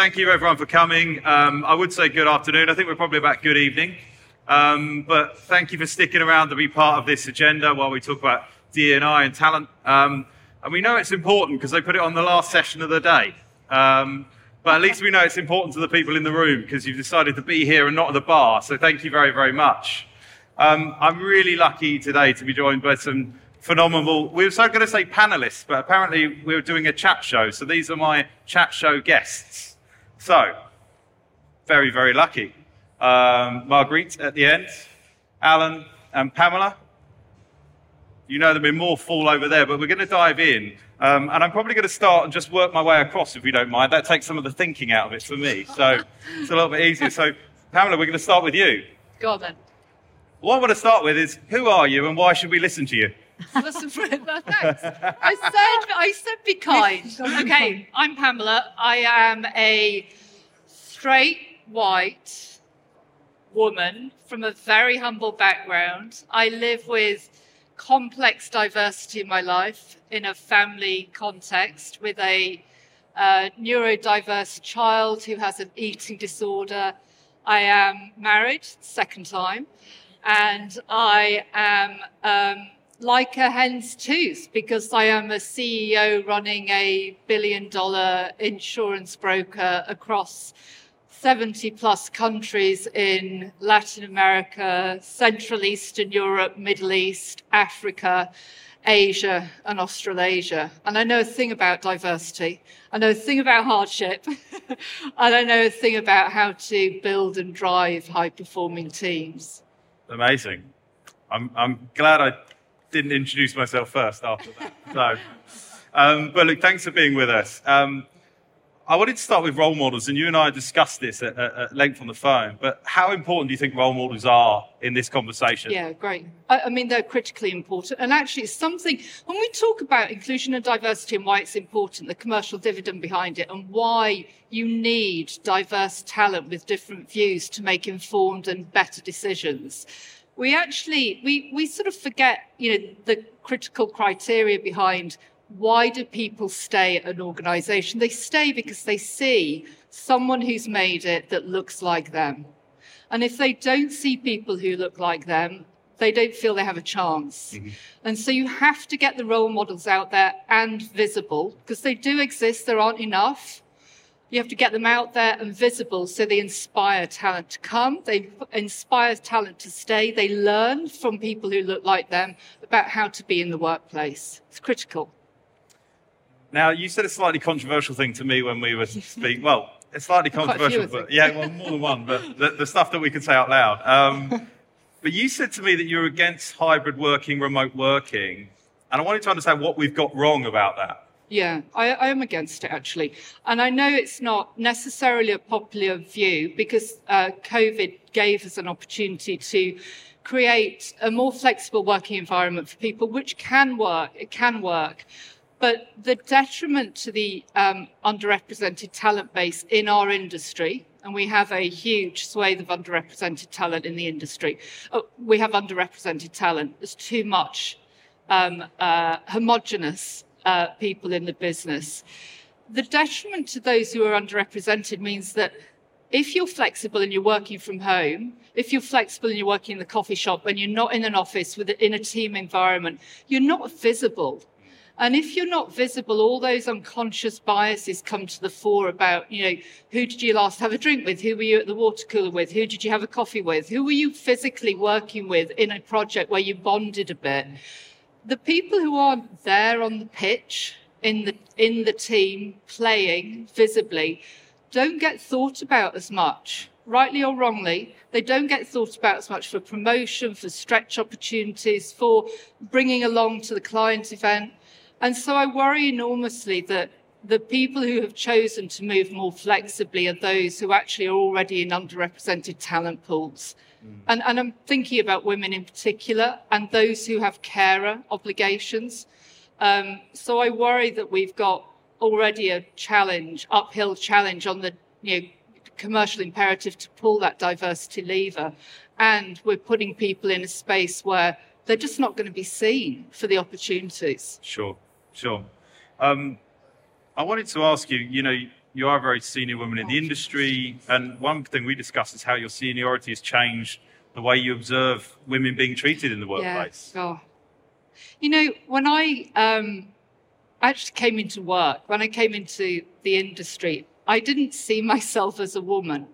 thank you everyone for coming. Um, I would say good afternoon. I think we're probably about good evening. Um, but thank you for sticking around to be part of this agenda while we talk about D&I and talent. Um, and we know it's important because they put it on the last session of the day. Um, but at least we know it's important to the people in the room because you've decided to be here and not at the bar. So thank you very, very much. Um, I'm really lucky today to be joined by some phenomenal, we were so going to say panelists, but apparently we were doing a chat show. So these are my chat show guests. So, very, very lucky. Um, Marguerite at the end, Alan and Pamela. You know there'll be more fall over there, but we're going to dive in. Um, and I'm probably going to start and just work my way across, if you don't mind. That takes some of the thinking out of it for me. So it's a little bit easier. So, Pamela, we're going to start with you. Go on then. What I want to start with is who are you and why should we listen to you? Listen, no, thanks. I said, I said be kind. Okay, I'm Pamela. I am a straight, white woman from a very humble background. I live with complex diversity in my life in a family context with a uh, neurodiverse child who has an eating disorder. I am married, second time, and I am um, like a hen's tooth because I am a CEO running a billion dollar insurance broker across 70 plus countries in Latin America, Central Eastern Europe, Middle East, Africa, Asia, and Australasia. And I know a thing about diversity. I know a thing about hardship. and I know a thing about how to build and drive high performing teams. Amazing. I'm, I'm glad I didn't introduce myself first after that. So, um, but look, thanks for being with us. Um, I wanted to start with role models, and you and I discussed this at, at, length on the phone. But how important do you think role models are in this conversation? Yeah, great. I, I, mean, they're critically important. And actually, it's something, when we talk about inclusion and diversity and why it's important, the commercial dividend behind it, and why you need diverse talent with different views to make informed and better decisions we actually we we sort of forget you know the critical criteria behind why do people stay at an organization? They stay because they see someone who's made it that looks like them. And if they don't see people who look like them they don't feel they have a chance. Mm-hmm. and so you have to get the role models out there and visible because they do exist there aren't enough you have to get them out there and visible so they inspire talent to come, they inspire talent to stay, they learn from people who look like them about how to be in the workplace. It's critical. Now, you said a slightly controversial thing to me when we were speaking. Well, it's slightly controversial, but yeah, well, more than one, but the, the, stuff that we can say out loud. Um, but you said to me that you're against hybrid working, remote working, and I wanted to understand what we've got wrong about that. Yeah, I, I, am against it actually. And I know it's not necessarily a popular view because uh, COVID gave us an opportunity to create a more flexible working environment for people, which can work. It can work. But the detriment to the um, underrepresented talent base in our industry, and we have a huge swathe of underrepresented talent in the industry. Oh, we have underrepresented talent. There's too much um, uh, homogenous uh, people in the business. The detriment to those who are underrepresented means that if you're flexible and you're working from home, if you're flexible and you're working in the coffee shop and you're not in an office with in a team environment, you're not visible. And if you're not visible, all those unconscious biases come to the fore about, you know, who did you last have a drink with? Who were you at the water cooler with? Who did you have a coffee with? Who were you physically working with in a project where you bonded a bit? The people who aren't there on the pitch in the in the team playing visibly don't get thought about as much. Rightly or wrongly they don't get thought about as much for promotion for stretch opportunities for bringing along to the client event. And so i worry enormously that the people who have chosen to move more flexibly are those who actually are already in underrepresented talent pools Mm. And, and I'm thinking about women in particular and those who have carer obligations. Um, so I worry that we've got already a challenge, uphill challenge on the you know, commercial imperative to pull that diversity lever. And we're putting people in a space where they're just not going to be seen for the opportunities. Sure, sure. Um, I wanted to ask you, you know, you are a very senior woman in the industry, and one thing we discussed is how your seniority has changed the way you observe women being treated in the workplace. Yeah. Oh. You know, when I um, actually came into work, when I came into the industry, I didn't see myself as a woman.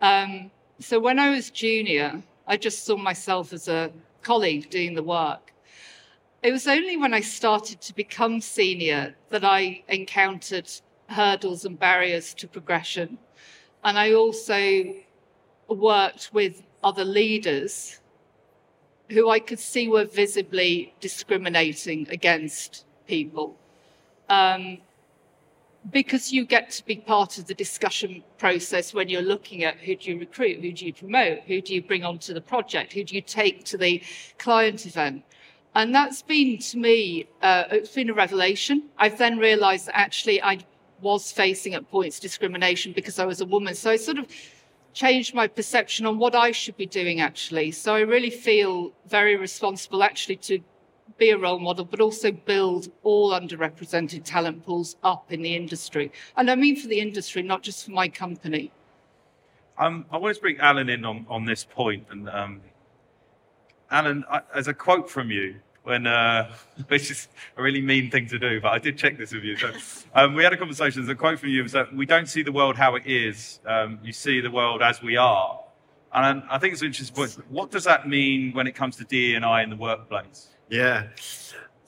Um, so when I was junior, I just saw myself as a colleague doing the work. It was only when I started to become senior that I encountered hurdles and barriers to progression. And I also worked with other leaders who I could see were visibly discriminating against people. Um, because you get to be part of the discussion process when you're looking at who do you recruit, who do you promote, who do you bring onto the project, who do you take to the client event. And that's been to me, uh, it's been a revelation. I've then realized that actually I was facing at points discrimination because I was a woman. So I sort of changed my perception on what I should be doing actually. So I really feel very responsible actually to be a role model, but also build all underrepresented talent pools up in the industry. And I mean for the industry, not just for my company. Um, I want to bring Alan in on, on this point. And um, Alan, I, as a quote from you, when uh, which is a really mean thing to do, but I did check this with you. So um, we had a conversation. The quote from you was that we don't see the world how it is. Um, you see the world as we are. And I think it's an interesting point. What does that mean when it comes to DE and I in the workplace? Yeah.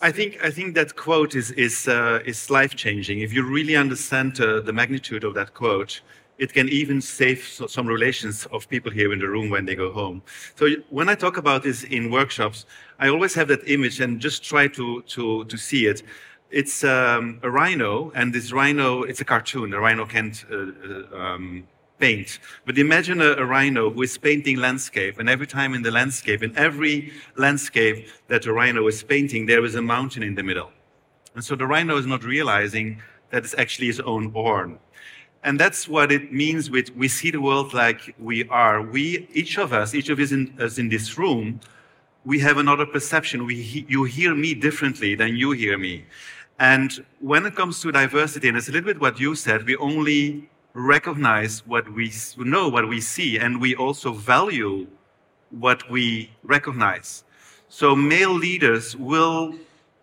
I think I think that quote is is uh, is life changing. If you really understand uh, the magnitude of that quote, it can even save some relations of people here in the room when they go home. So when I talk about this in workshops, I always have that image and just try to to to see it. It's um, a rhino, and this rhino, it's a cartoon. A rhino can't uh, uh um, paint. But imagine a, a, rhino who is painting landscape, and every time in the landscape, in every landscape that a rhino is painting, there is a mountain in the middle. And so the rhino is not realizing that it's actually his own born. And that's what it means with we see the world like we are. We, each of us, each of us in, us in this room, we have another perception. We, you hear me differently than you hear me. And when it comes to diversity, and it's a little bit what you said, we only recognize what we know, what we see, and we also value what we recognize. So male leaders will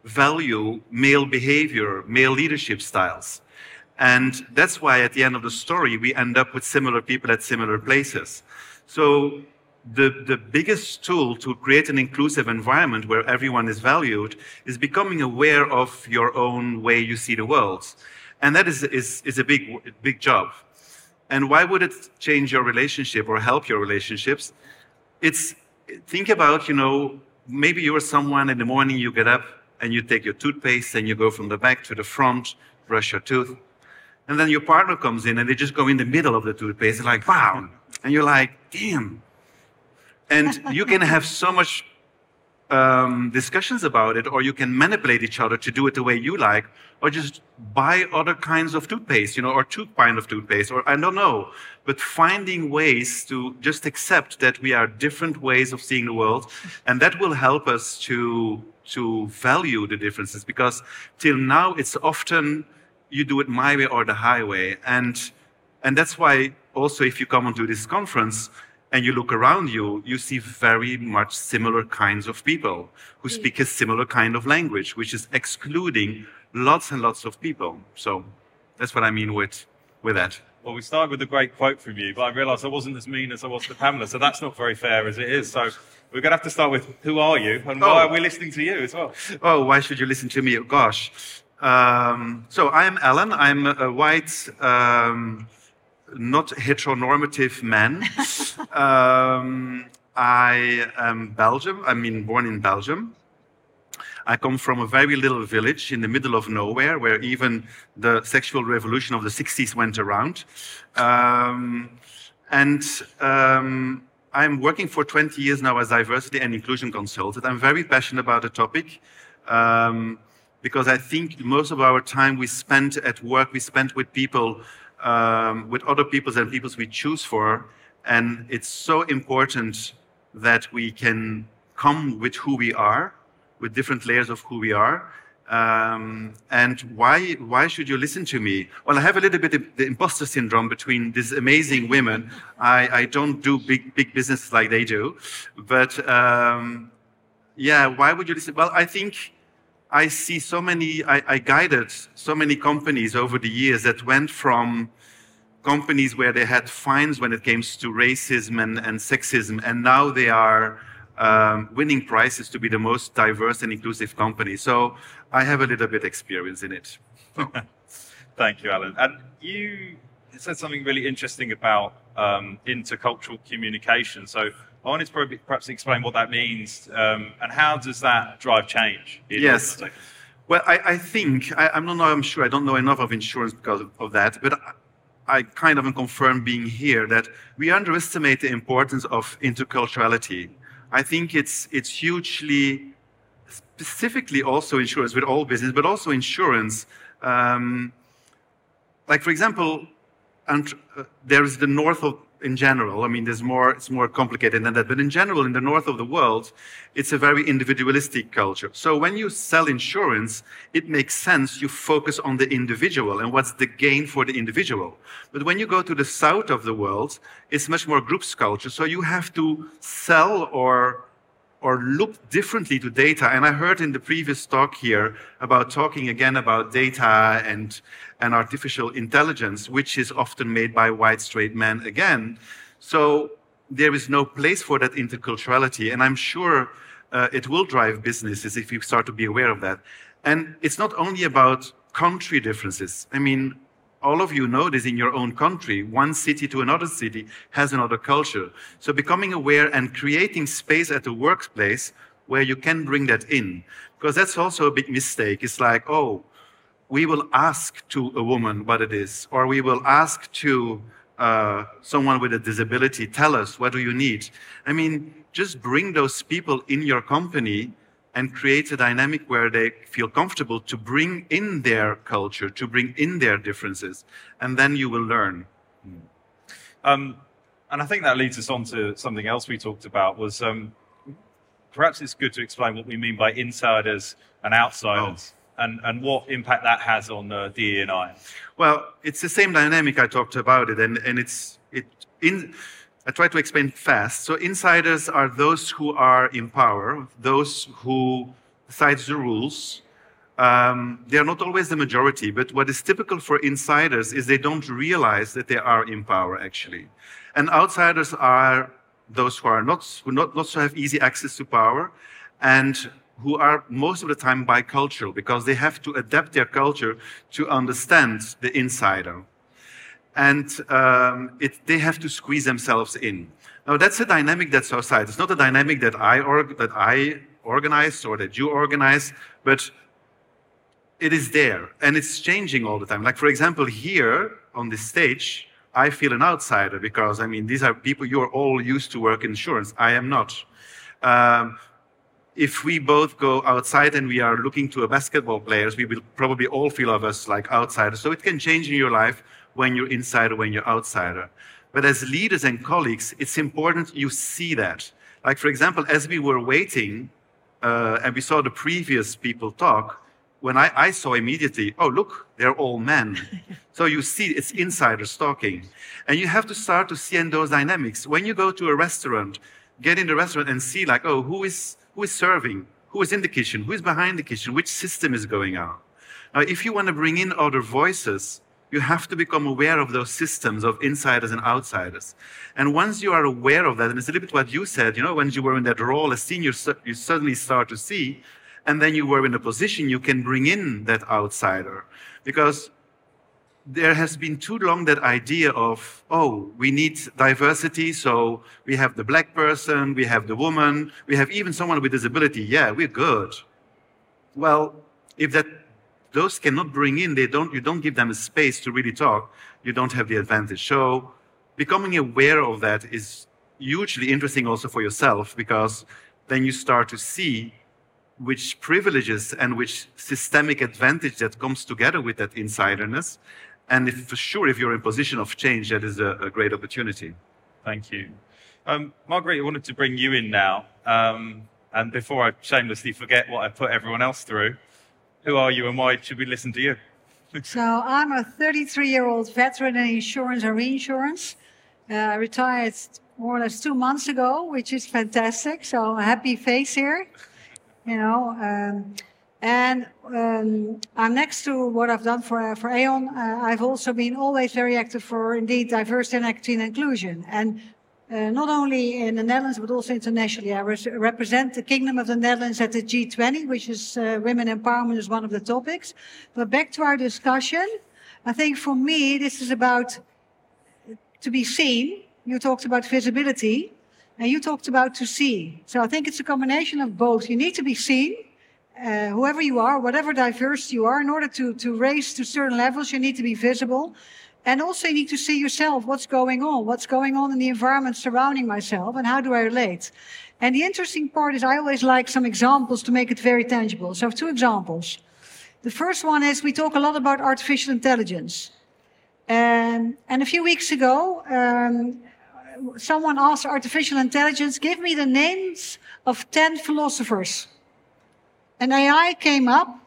value male behavior, male leadership styles. And that's why at the end of the story, we end up with similar people at similar places. So the, the biggest tool to create an inclusive environment where everyone is valued is becoming aware of your own way you see the world. And that is, is, is a big, big job. And why would it change your relationship or help your relationships? It's think about, you know, maybe you're someone in the morning you get up and you take your toothpaste and you go from the back to the front, brush your tooth. And then your partner comes in and they just go in the middle of the toothpaste, and like, wow. And you're like, damn. And you can have so much um, discussions about it, or you can manipulate each other to do it the way you like, or just buy other kinds of toothpaste, you know, or two kind of toothpaste, or I don't know. But finding ways to just accept that we are different ways of seeing the world, and that will help us to to value the differences. Because till now, it's often you do it my way or the highway, and and that's why also if you come onto this conference and you look around you, you see very much similar kinds of people who speak a similar kind of language, which is excluding lots and lots of people. So that's what I mean with, with that. Well, we started with a great quote from you, but I realized I wasn't as mean as I was to Pamela, so that's not very fair as it is. So we're going to have to start with who are you and why oh. are we listening to you as well? Oh, why should you listen to me? Oh, gosh. Um, so I'm Alan. I'm a white. Um, not heteronormative man. um, I am Belgium. I mean, born in Belgium. I come from a very little village in the middle of nowhere where even the sexual revolution of the 60s went around. Um, and um, I'm working for 20 years now as diversity and inclusion consultant. I'm very passionate about the topic um, because I think most of our time we spend at work, we spend with people um, with other peoples and peoples we choose for. And it's so important that we can come with who we are, with different layers of who we are, Um, and why, why should you listen to me? Well, I have a little bit of the imposter syndrome between these amazing women. I, I don't do big, big business like they do. But um, yeah, why would you listen? Well, I think I see so many, I, I guided so many companies over the years that went from companies where they had fines when it came to racism and, and sexism, and now they are um, winning prizes to be the most diverse and inclusive company. So I have a little bit experience in it. Thank you, Alan. And you said something really interesting about um, intercultural communication. So I wanted to perhaps explain what that means um, and how does that drive change? yes. Well, I, I think, I, am not know, I'm sure, I don't know enough of insurance because of, of that, but I, I kind of confirm being here that we underestimate the importance of interculturality I think it's, it's hugely, specifically also insurance with all business, but also insurance. Um, like, for example, and, uh, there is the north of in general. I mean, there's more, it's more complicated than that. But in general, in the north of the world, it's a very individualistic culture. So when you sell insurance, it makes sense you focus on the individual and what's the gain for the individual. But when you go to the south of the world, it's much more groups culture. So you have to sell or or look differently to data. And I heard in the previous talk here about talking again about data and, and artificial intelligence, which is often made by white straight men again. So there is no place for that interculturality. And I'm sure uh, it will drive businesses if you start to be aware of that. And it's not only about country differences. I mean, all of you know this in your own country. One city to another city has another culture. So becoming aware and creating space at the workplace where you can bring that in. Because that's also a big mistake. It's like, oh, we will ask to a woman what it is, or we will ask to uh, someone with a disability, tell us, what do you need? I mean, just bring those people in your company and create a dynamic where they feel comfortable to bring in their culture, to bring in their differences, and then you will learn. Um, and I think that leads us on to something else we talked about was um, perhaps it's good to explain what we mean by insiders and outsiders. Oh. And, and what impact that has on uh, DE&I. Well, it's the same dynamic I talked about it, and, and it's it in I try to explain fast. So insiders are those who are in power, those who decide the rules. Um, they are not always the majority, but what is typical for insiders is they don't realize that they are in power, actually. And outsiders are those who are not, who not, not so have easy access to power and who are most of the time bicultural because they have to adapt their culture to understand the insider and um, it, they have to squeeze themselves in. Now that's a dynamic that's outside. It's not a dynamic that I, org- that I organize or that you organize, but it is there and it's changing all the time. Like for example, here on this stage, I feel an outsider because I mean these are people you are all used to work insurance. I am not. Um, if we both go outside and we are looking to a basketball players, we will probably all feel of us like outsiders. So it can change in your life when you're insider, when you're outsider. But as leaders and colleagues, it's important you see that. Like, for example, as we were waiting uh, and we saw the previous people talk, when I, I saw immediately, oh, look, they're all men. so you see, it's insiders talking. And you have to start to see in those dynamics. When you go to a restaurant, get in the restaurant and see, like, oh, who is, who is serving? Who is in the kitchen? Who is behind the kitchen? Which system is going on? Now, if you want to bring in other voices, you have to become aware of those systems of insiders and outsiders. And once you are aware of that, and it's a little bit what you said, you know, when you were in that role as senior, you suddenly start to see, and then you were in a position you can bring in that outsider. Because there has been too long that idea of, oh, we need diversity, so we have the black person, we have the woman, we have even someone with disability. Yeah, we're good. Well, if that those cannot bring in, they don't, you don't give them a space to really talk, you don't have the advantage. So becoming aware of that is hugely interesting also for yourself because then you start to see which privileges and which systemic advantage that comes together with that insiderness. And if, for sure, if you're in position of change, that is a, a great opportunity. Thank you. Um, I wanted to bring you in now. Um, and before I shamelessly forget what I put everyone else through, Who are you and why should we listen to you? So I'm a 33-year-old veteran in insurance and reinsurance. Uh, I retired more or less two months ago, which is fantastic. So a happy face here, you know. Um, and um, I'm next to what I've done for for Aon. Uh, I've also been always very active for indeed diversity and equity and inclusion, and uh, not only in the Netherlands but also internationally. I represent the Kingdom of the Netherlands at the G20, which is uh, women empowerment is one of the topics. But back to our discussion, I think for me this is about to be seen. You talked about visibility, and you talked about to see. So I think it's a combination of both. You need to be seen uh, whoever you are, whatever diverse you are, in order to, to raise to certain levels, you need to be visible. And also you need to see yourself, what's going on, what's going on in the environment surrounding myself, and how do I relate? And the interesting part is I always like some examples to make it very tangible. So I have two examples. The first one is we talk a lot about artificial intelligence. And, and a few weeks ago, um, someone asked artificial intelligence, give me the names of 10 philosophers an AI came up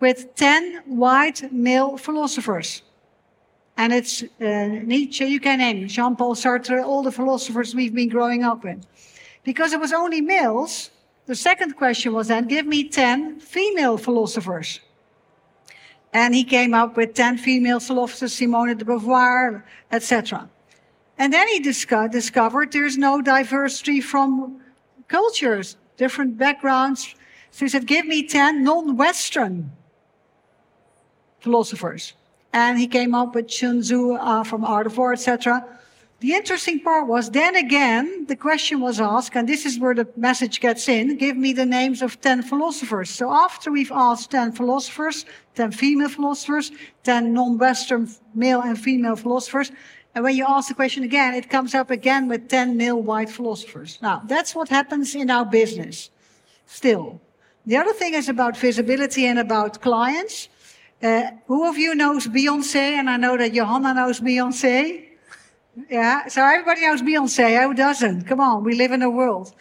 with 10 white male philosophers. And it's uh, Nietzsche, you can name Jean Paul Sartre, all the philosophers we've been growing up with. Because it was only males, the second question was then give me 10 female philosophers. And he came up with 10 female philosophers, Simone de Beauvoir, etc. And then he disco- discovered there's no diversity from cultures, different backgrounds, so he said, Give me 10 non Western philosophers. And he came up with Sun Tzu uh, from Art of War, etc. The interesting part was then again, the question was asked, and this is where the message gets in give me the names of 10 philosophers. So after we've asked 10 philosophers, 10 female philosophers, 10 non Western male and female philosophers, and when you ask the question again, it comes up again with 10 male white philosophers. Now, that's what happens in our business still. The other thing is about visibility and about clients. Uh, who of you knows Beyonce? And I know that Johanna knows Beyonce. Yeah, so everybody knows Beyonce. Who doesn't? Come on, we live in a world.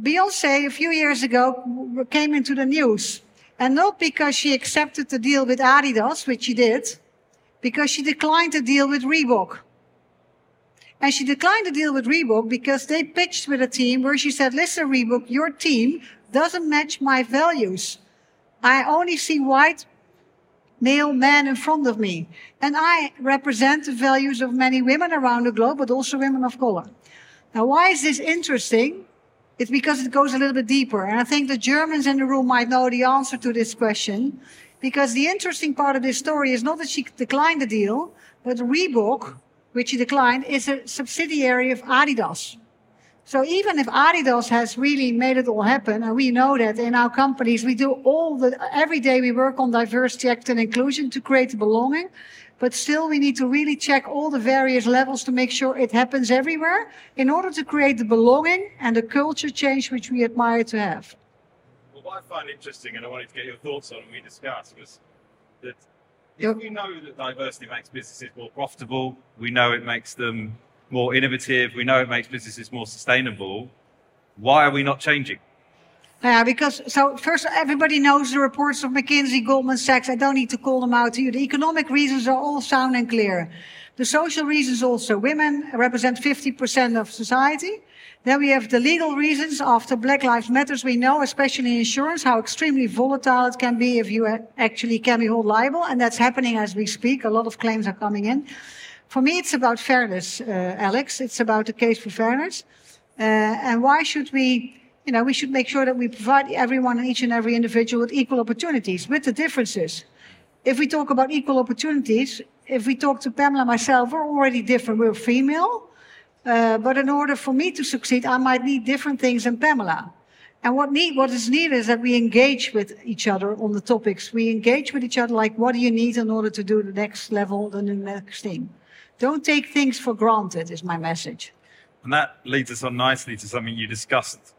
Beyonce, a few years ago, came into the news. And not because she accepted the deal with Adidas, which she did, because she declined the deal with Reebok. And she declined the deal with Reebok because they pitched with a team where she said, listen, Reebok, your team doesn't match my values. I only see white male men in front of me. And I represent the values of many women around the globe, but also women of color. Now, why is this interesting? It's because it goes a little bit deeper. And I think the Germans in the room might know the answer to this question. Because the interesting part of this story is not that she declined the deal, but Reebok, which she declined, is a subsidiary of Adidas. So even if Adidas has really made it all happen, and we know that in our companies, we do all the, every day we work on diversity, equity and inclusion to create the belonging. But still, we need to really check all the various levels to make sure it happens everywhere in order to create the belonging and the culture change which we admire to have. Well, what I find interesting, and I wanted to get your thoughts on, and we discussed, was that if we know that diversity makes businesses more profitable, we know it makes them more innovative, we know it makes businesses more sustainable, why are we not changing? Yeah, because so first everybody knows the reports of McKinsey, Goldman Sachs. I don't need to call them out to you. The economic reasons are all sound and clear. The social reasons also. Women represent 50% of society. Then we have the legal reasons. After Black Lives Matters, we know, especially in insurance, how extremely volatile it can be if you actually can be held liable. And that's happening as we speak. A lot of claims are coming in. For me, it's about fairness, uh, Alex. It's about the case for fairness. Uh, and why should we, you know, we should make sure that we provide everyone and each and every individual with equal opportunities, with the differences. If we talk about equal opportunities, if we talk to Pamela and myself, we're already different. We're female. Uh, but in order for me to succeed, I might need different things than Pamela. And what, need, what is needed is that we engage with each other on the topics. We engage with each other like, what do you need in order to do the next level, the next thing? Don't take things for granted, is my message. And that leads us on nicely to something you discussed.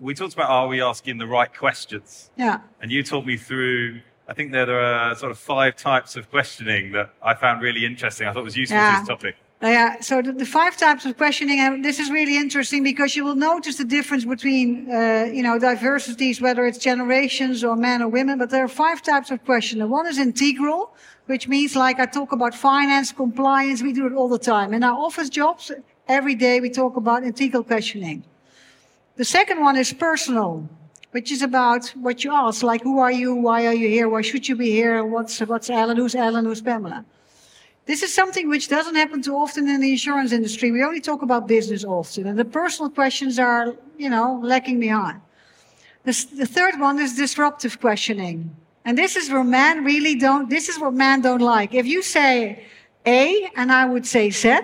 We talked about are we asking the right questions? Yeah. And you talked me through, I think there are sort of five types of questioning that I found really interesting. I thought was useful Yeah. to this topic. Yeah, so the, the, five types of questioning, and this is really interesting because you will notice the difference between, uh, you know, diversities, whether it's generations or men or women, but there are five types of questioning. One is integral, which means like I talk about finance, compliance, we do it all the time. In our office jobs, every day we talk about ethical questioning. The second one is personal, which is about what you ask, like who are you, why are you here, why should you be here, what's, what's Alan, who's Alan, who's Pamela. This is something which doesn't happen too often in the insurance industry. We only talk about business often, and the personal questions are, you know, lacking behind. The, the third one is disruptive questioning. And this is where men really don't, this is what men don't like. If you say A and I would say Z,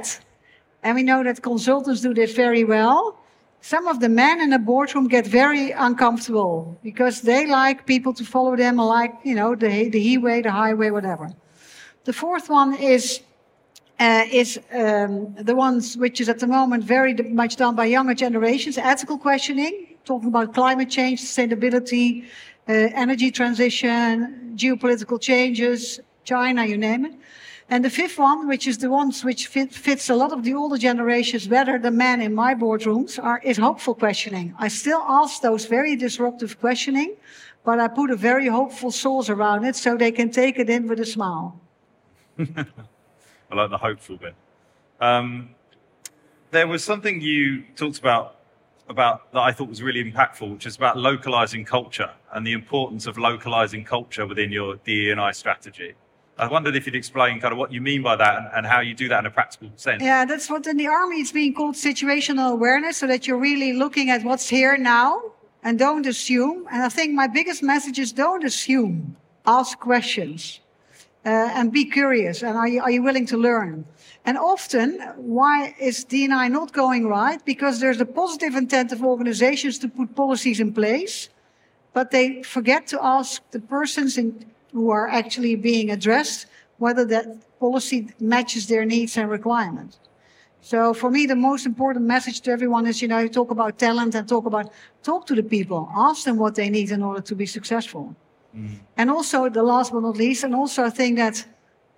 and we know that consultants do this very well, some of the men in the boardroom get very uncomfortable because they like people to follow them like, you know, the, the he way, the highway, whatever. The fourth one is uh, is um, the ones which is at the moment very much done by younger generations, ethical questioning, talking about climate change, sustainability, energy transition, geopolitical changes, China, you name it. And the fifth one, which is the ones which fit, fits a lot of the older generations better than men in my boardrooms, are, is hopeful questioning. I still ask those very disruptive questioning, but I put a very hopeful sauce around it so they can take it in with a smile. I like the hopeful bit. Um, there was something you talked about about that I thought was really impactful, which is about localizing culture and the importance of localizing culture within your DE&I strategy. I wondered if you'd explain kind of what you mean by that and, and, how you do that in a practical sense. Yeah, that's what in the army is being called situational awareness, so that you're really looking at what's here now and don't assume. And I think my biggest message is don't assume, ask questions uh, and be curious. And are you, are you willing to learn? And often, why is D&I not going right? Because there's a positive intent of organizations to put policies in place, but they forget to ask the persons in, who are actually being addressed whether that policy matches their needs and requirements. So for me, the most important message to everyone is, you know, talk about talent and talk about, talk to the people, ask them what they need in order to be successful. And also, the last but not least, and also I think that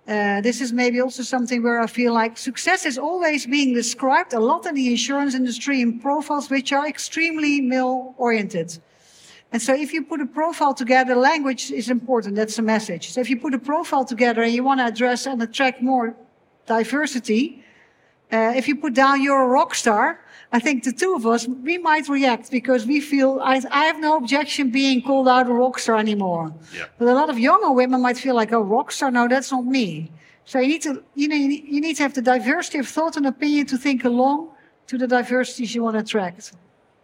uh, this is maybe also something where I feel like success is always being described a lot in the insurance industry in profiles which are extremely male oriented. And so if you put a profile together, language is important. That's the message. So if you put a profile together and you want to address and attract more diversity, uh, if you put down you're a rock star, I think the two of us, we might react because we feel, I, I have no objection being called out a rock star anymore. Yeah. But a lot of younger women might feel like, a rock star, no, that's not me. So you need to, you know, you need to have the diversity of thought and opinion to think along to the diversities you want to attract.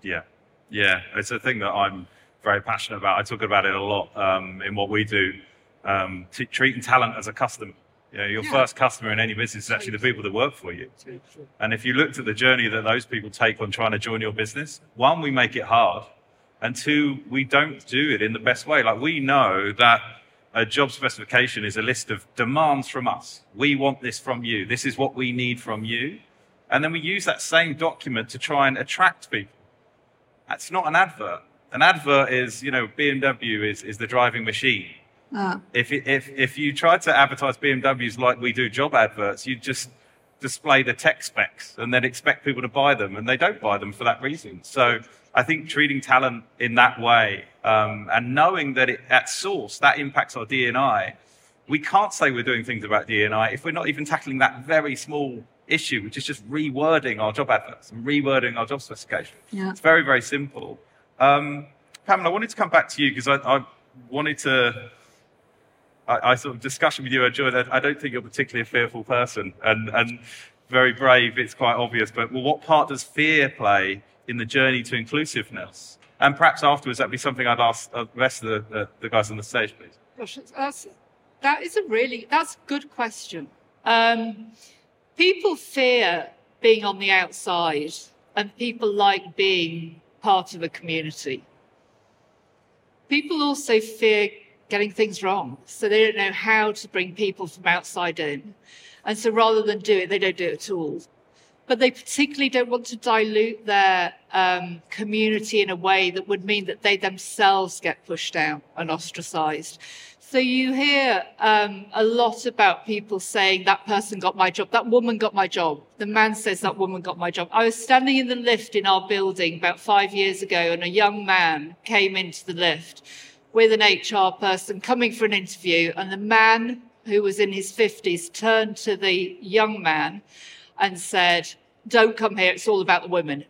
Yeah. Yeah. It's a thing that I'm very passionate about. I talk about it a lot um, in what we do, um, t- treating talent as a customer. You know, your yeah. first customer in any business is actually the people that work for you. And if you looked at the journey that those people take on trying to join your business, one, we make it hard. And two, we don't do it in the best way. Like we know that a job specification is a list of demands from us. We want this from you. This is what we need from you. And then we use that same document to try and attract people. That's not an advert. An advert is, you know, BMW is, is the driving machine. Uh. If, if, if you try to advertise BMWs like we do job adverts, you just display the tech specs and then expect people to buy them, and they don't buy them for that reason. So I think treating talent in that way um, and knowing that it, at source that impacts our DNI, we can't say we're doing things about DNI if we're not even tackling that very small issue, which is just rewording our job adverts and rewording our job specification. Yeah. It's very, very simple. Um, Pamela, I wanted to come back to you because I, I wanted to I, I sort of discussion with you, enjoyed that. I don't think you're particularly a fearful person and, and very brave, it's quite obvious. But well, what part does fear play in the journey to inclusiveness? And perhaps afterwards, that'd be something I'd ask the rest of the, the, the guys on the stage, please. Gosh, that's, that is a really, that's a good question. Um, people fear being on the outside and people like being part of a community. People also fear getting things wrong. So they don't know how to bring people from outside in. And so rather than do it, they don't do it at all. But they particularly don't want to dilute their um, community in a way that would mean that they themselves get pushed out and ostracized. So you hear um, a lot about people saying that person got my job, that woman got my job. The man says that woman got my job. I was standing in the lift in our building about five years ago, and a young man came into the lift with an HR person coming for an interview, and the man who was in his 50s turned to the young man and said, Don't come here, it's all about the women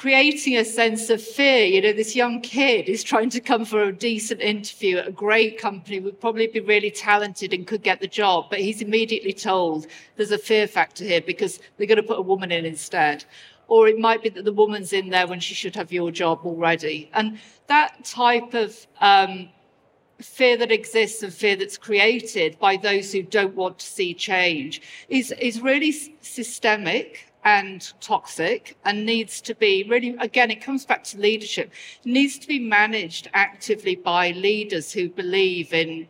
creating a sense of fear. You know, this young kid is trying to come for a decent interview at a great company, would probably be really talented and could get the job, but he's immediately told there's a fear factor here because they're going to put a woman in instead. Or it might be that the woman's in there when she should have your job already. And that type of um, fear that exists and fear that's created by those who don't want to see change is, is really systemic and toxic and needs to be really, again, it comes back to leadership, it needs to be managed actively by leaders who believe in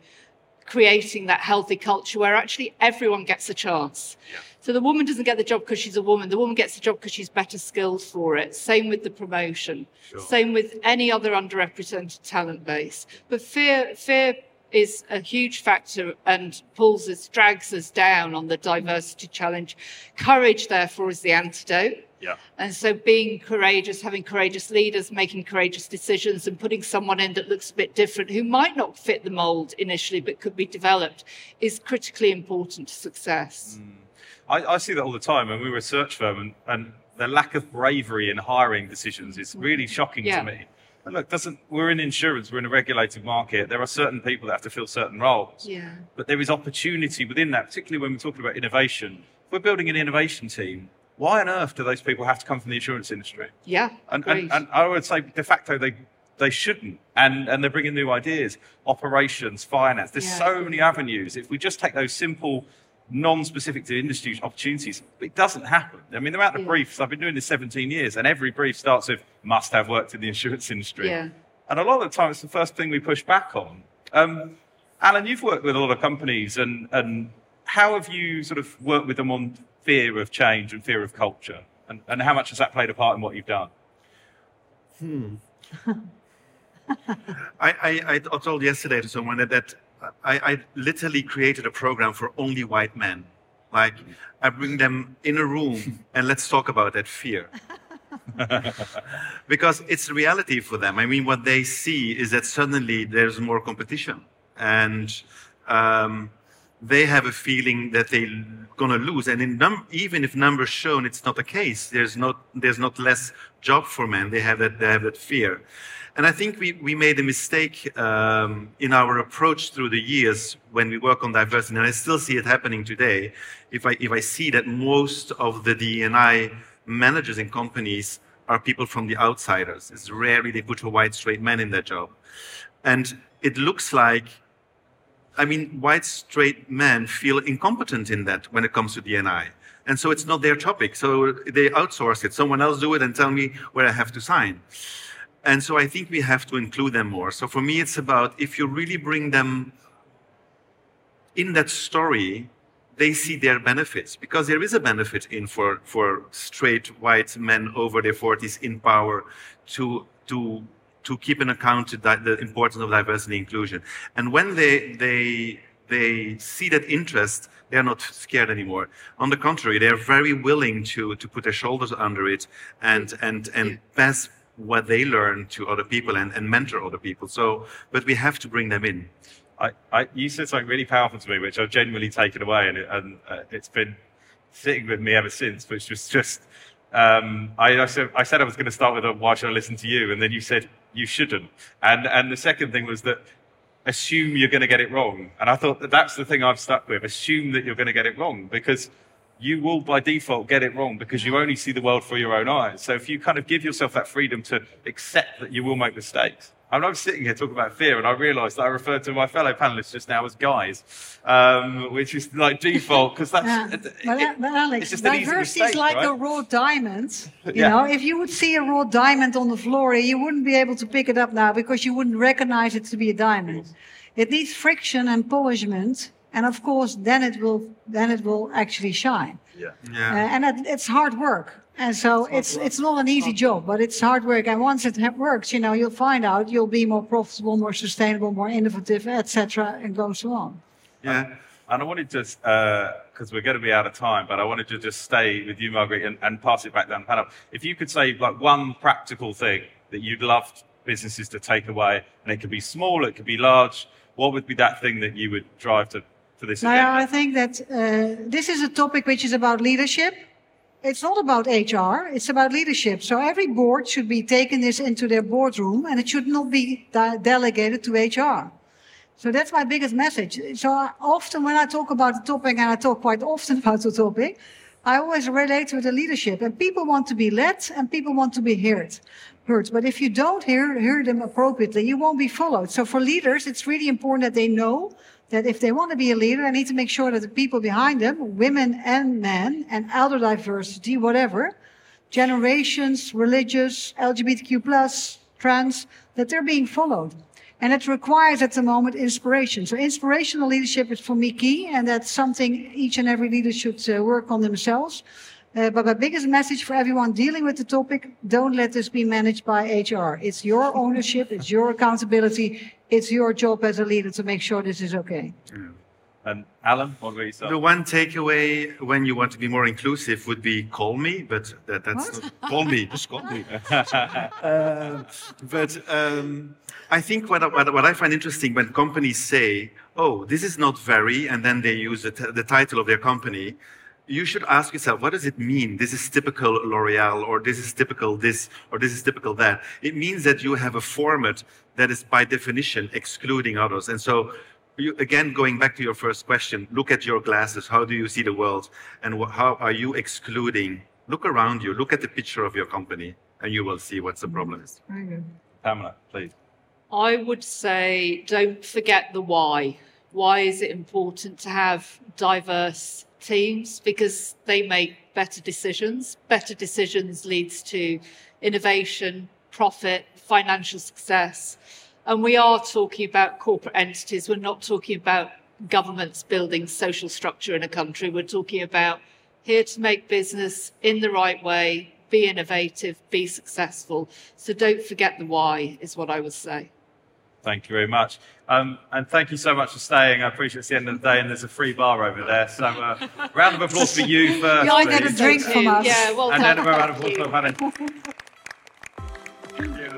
creating that healthy culture where actually everyone gets a chance. Yeah. So the woman doesn't get the job because she's a woman. The woman gets the job because she's better skilled for it. Same with the promotion. Sure. Same with any other underrepresented talent base. But fear, fear is a huge factor and pulls us, drags us down on the diversity challenge. Courage, therefore, is the antidote. Yeah. And so being courageous, having courageous leaders, making courageous decisions, and putting someone in that looks a bit different, who might not fit the mold initially, but could be developed, is critically important to success. Mm. I, I, see that all the time. And we were a search firm, and, and the lack of bravery in hiring decisions is really shocking yeah. to me. And look, doesn't we're in insurance, we're in a regulated market. There are certain people that have to fill certain roles. Yeah. But there is opportunity within that, particularly when we're talking about innovation. If we're building an innovation team, why on earth do those people have to come from the insurance industry? Yeah. And, and, and I would say de facto they they shouldn't. And and they're bringing new ideas, operations, finance. There's yeah. so many avenues. If we just take those simple non-specific to industry opportunities. It doesn't happen. I mean, the amount of yeah. briefs, I've been doing this 17 years, and every brief starts with must have worked in the insurance industry. Yeah. And a lot of the time, it's the first thing we push back on. Um, Alan, you've worked with a lot of companies, and, and how have you sort of worked with them on fear of change and fear of culture? And, and how much has that played a part in what you've done? Hmm. I, I, I told yesterday to someone that, that I, I literally created a program for only white men. Like, I bring them in a room and let's talk about that fear. because it's reality for them. I mean, what they see is that suddenly there's more competition, and um, they have a feeling that they're gonna lose. And in num- even if numbers shown it's not the case, there's not there's not less job for men. They have that they have that fear. And I think we, we made a mistake um, in our approach through the years when we work on diversity, and I still see it happening today. If I, if I see that most of the DNI managers in companies are people from the outsiders, it's rarely they put a white straight man in their job. And it looks like, I mean, white straight men feel incompetent in that when it comes to DNI. And so it's not their topic. So they outsource it. Someone else do it and tell me where I have to sign. And so I think we have to include them more. So for me, it's about if you really bring them in that story, they see their benefits because there is a benefit in for, for straight white men over their 40s in power to, to, to keep in account the importance of diversity and inclusion. And when they, they, they see that interest, they're not scared anymore. On the contrary, they're very willing to, to put their shoulders under it and, and, and pass what they learn to other people and, and mentor other people. So, but we have to bring them in. I, I, you said something really powerful to me, which I've genuinely taken away, and, it, and uh, it's been sitting with me ever since. Which was just, um, I, I, said, I said I was going to start with a "Why should I listen to you?" and then you said you shouldn't. And and the second thing was that assume you're going to get it wrong. And I thought that that's the thing I've stuck with: assume that you're going to get it wrong because you will by default get it wrong because you only see the world through your own eyes. So if you kind of give yourself that freedom to accept that you will make mistakes. I am sitting here talking about fear and I realized that I referred to my fellow panelists just now as guys, um, which is like default because that's, yeah. it, well, well, Alex, diversity is like right? a raw diamond. You yeah. know, if you would see a raw diamond on the floor, you wouldn't be able to pick it up now because you wouldn't recognize it to be a diamond. It needs friction and polishment and of course then it will then it will actually shine Yeah. Yeah. Uh, and it, it's hard work. And so it's it's not an easy job, but it's hard work. And once it works, you know, you'll find out you'll be more profitable, more sustainable, more innovative, etc., and goes so on. Yeah. And I wanted to, because we're going to be out of time, but I wanted to just stay with you, Margaret, and, and pass it back down the panel. If you could say like one practical thing that you'd love businesses to take away, and it could be small, it could be large, what would be that thing that you would drive to, to this Now. I think that uh, this is a topic which is about leadership. It's not about HR, it's about leadership. So every board should be taking this into their boardroom and it should not be de- delegated to HR. So that's my biggest message. So I- often when I talk about the topic, and I talk quite often about the topic, I always relate with the leadership. And people want to be led and people want to be heard. heard. But if you don't hear, hear them appropriately, you won't be followed. So for leaders, it's really important that they know that if they want to be a leader, they need to make sure that the people behind them, women and men, and elder diversity, whatever, generations, religious, LGBTQ plus, trans, that they're being followed. And it requires at the moment inspiration. So inspirational leadership is for me key, and that's something each and every leader should uh, work on themselves. Uh, but my biggest message for everyone dealing with the topic, don't let this be managed by HR. It's your ownership, it's your accountability, it's your job as a leader to make sure this is okay. And Alan, what were you saying? The one takeaway when you want to be more inclusive would be call me, but that, that's not, call me, just call me. Uh, but um, I think what, I- what, what I find interesting when companies say, oh, this is not very, and then they use the, t- the title of their company, you should ask yourself, what does it mean? This is typical L'Oreal, or this is typical this, or this is typical that. It means that you have a format that is by definition excluding others. And so, you, again, going back to your first question, look at your glasses. How do you see the world? And wh- how are you excluding? Look around you, look at the picture of your company, and you will see what's the problem. Very good. Pamela, please. I would say don't forget the why. Why is it important to have diverse teams? Because they make better decisions. Better decisions leads to innovation, profit, financial success. And we are talking about corporate entities. We're not talking about governments building social structure in a country. We're talking about here to make business in the right way, be innovative, be successful. So don't forget the why, is what I would say. Thank you very much. Um, and thank you so much for staying. I appreciate it's the end of the day, and there's a free bar over there. So, uh, round of applause for you first. Yeah, I get a drink from us. Yeah, well and done. And then a round of applause for Hannah.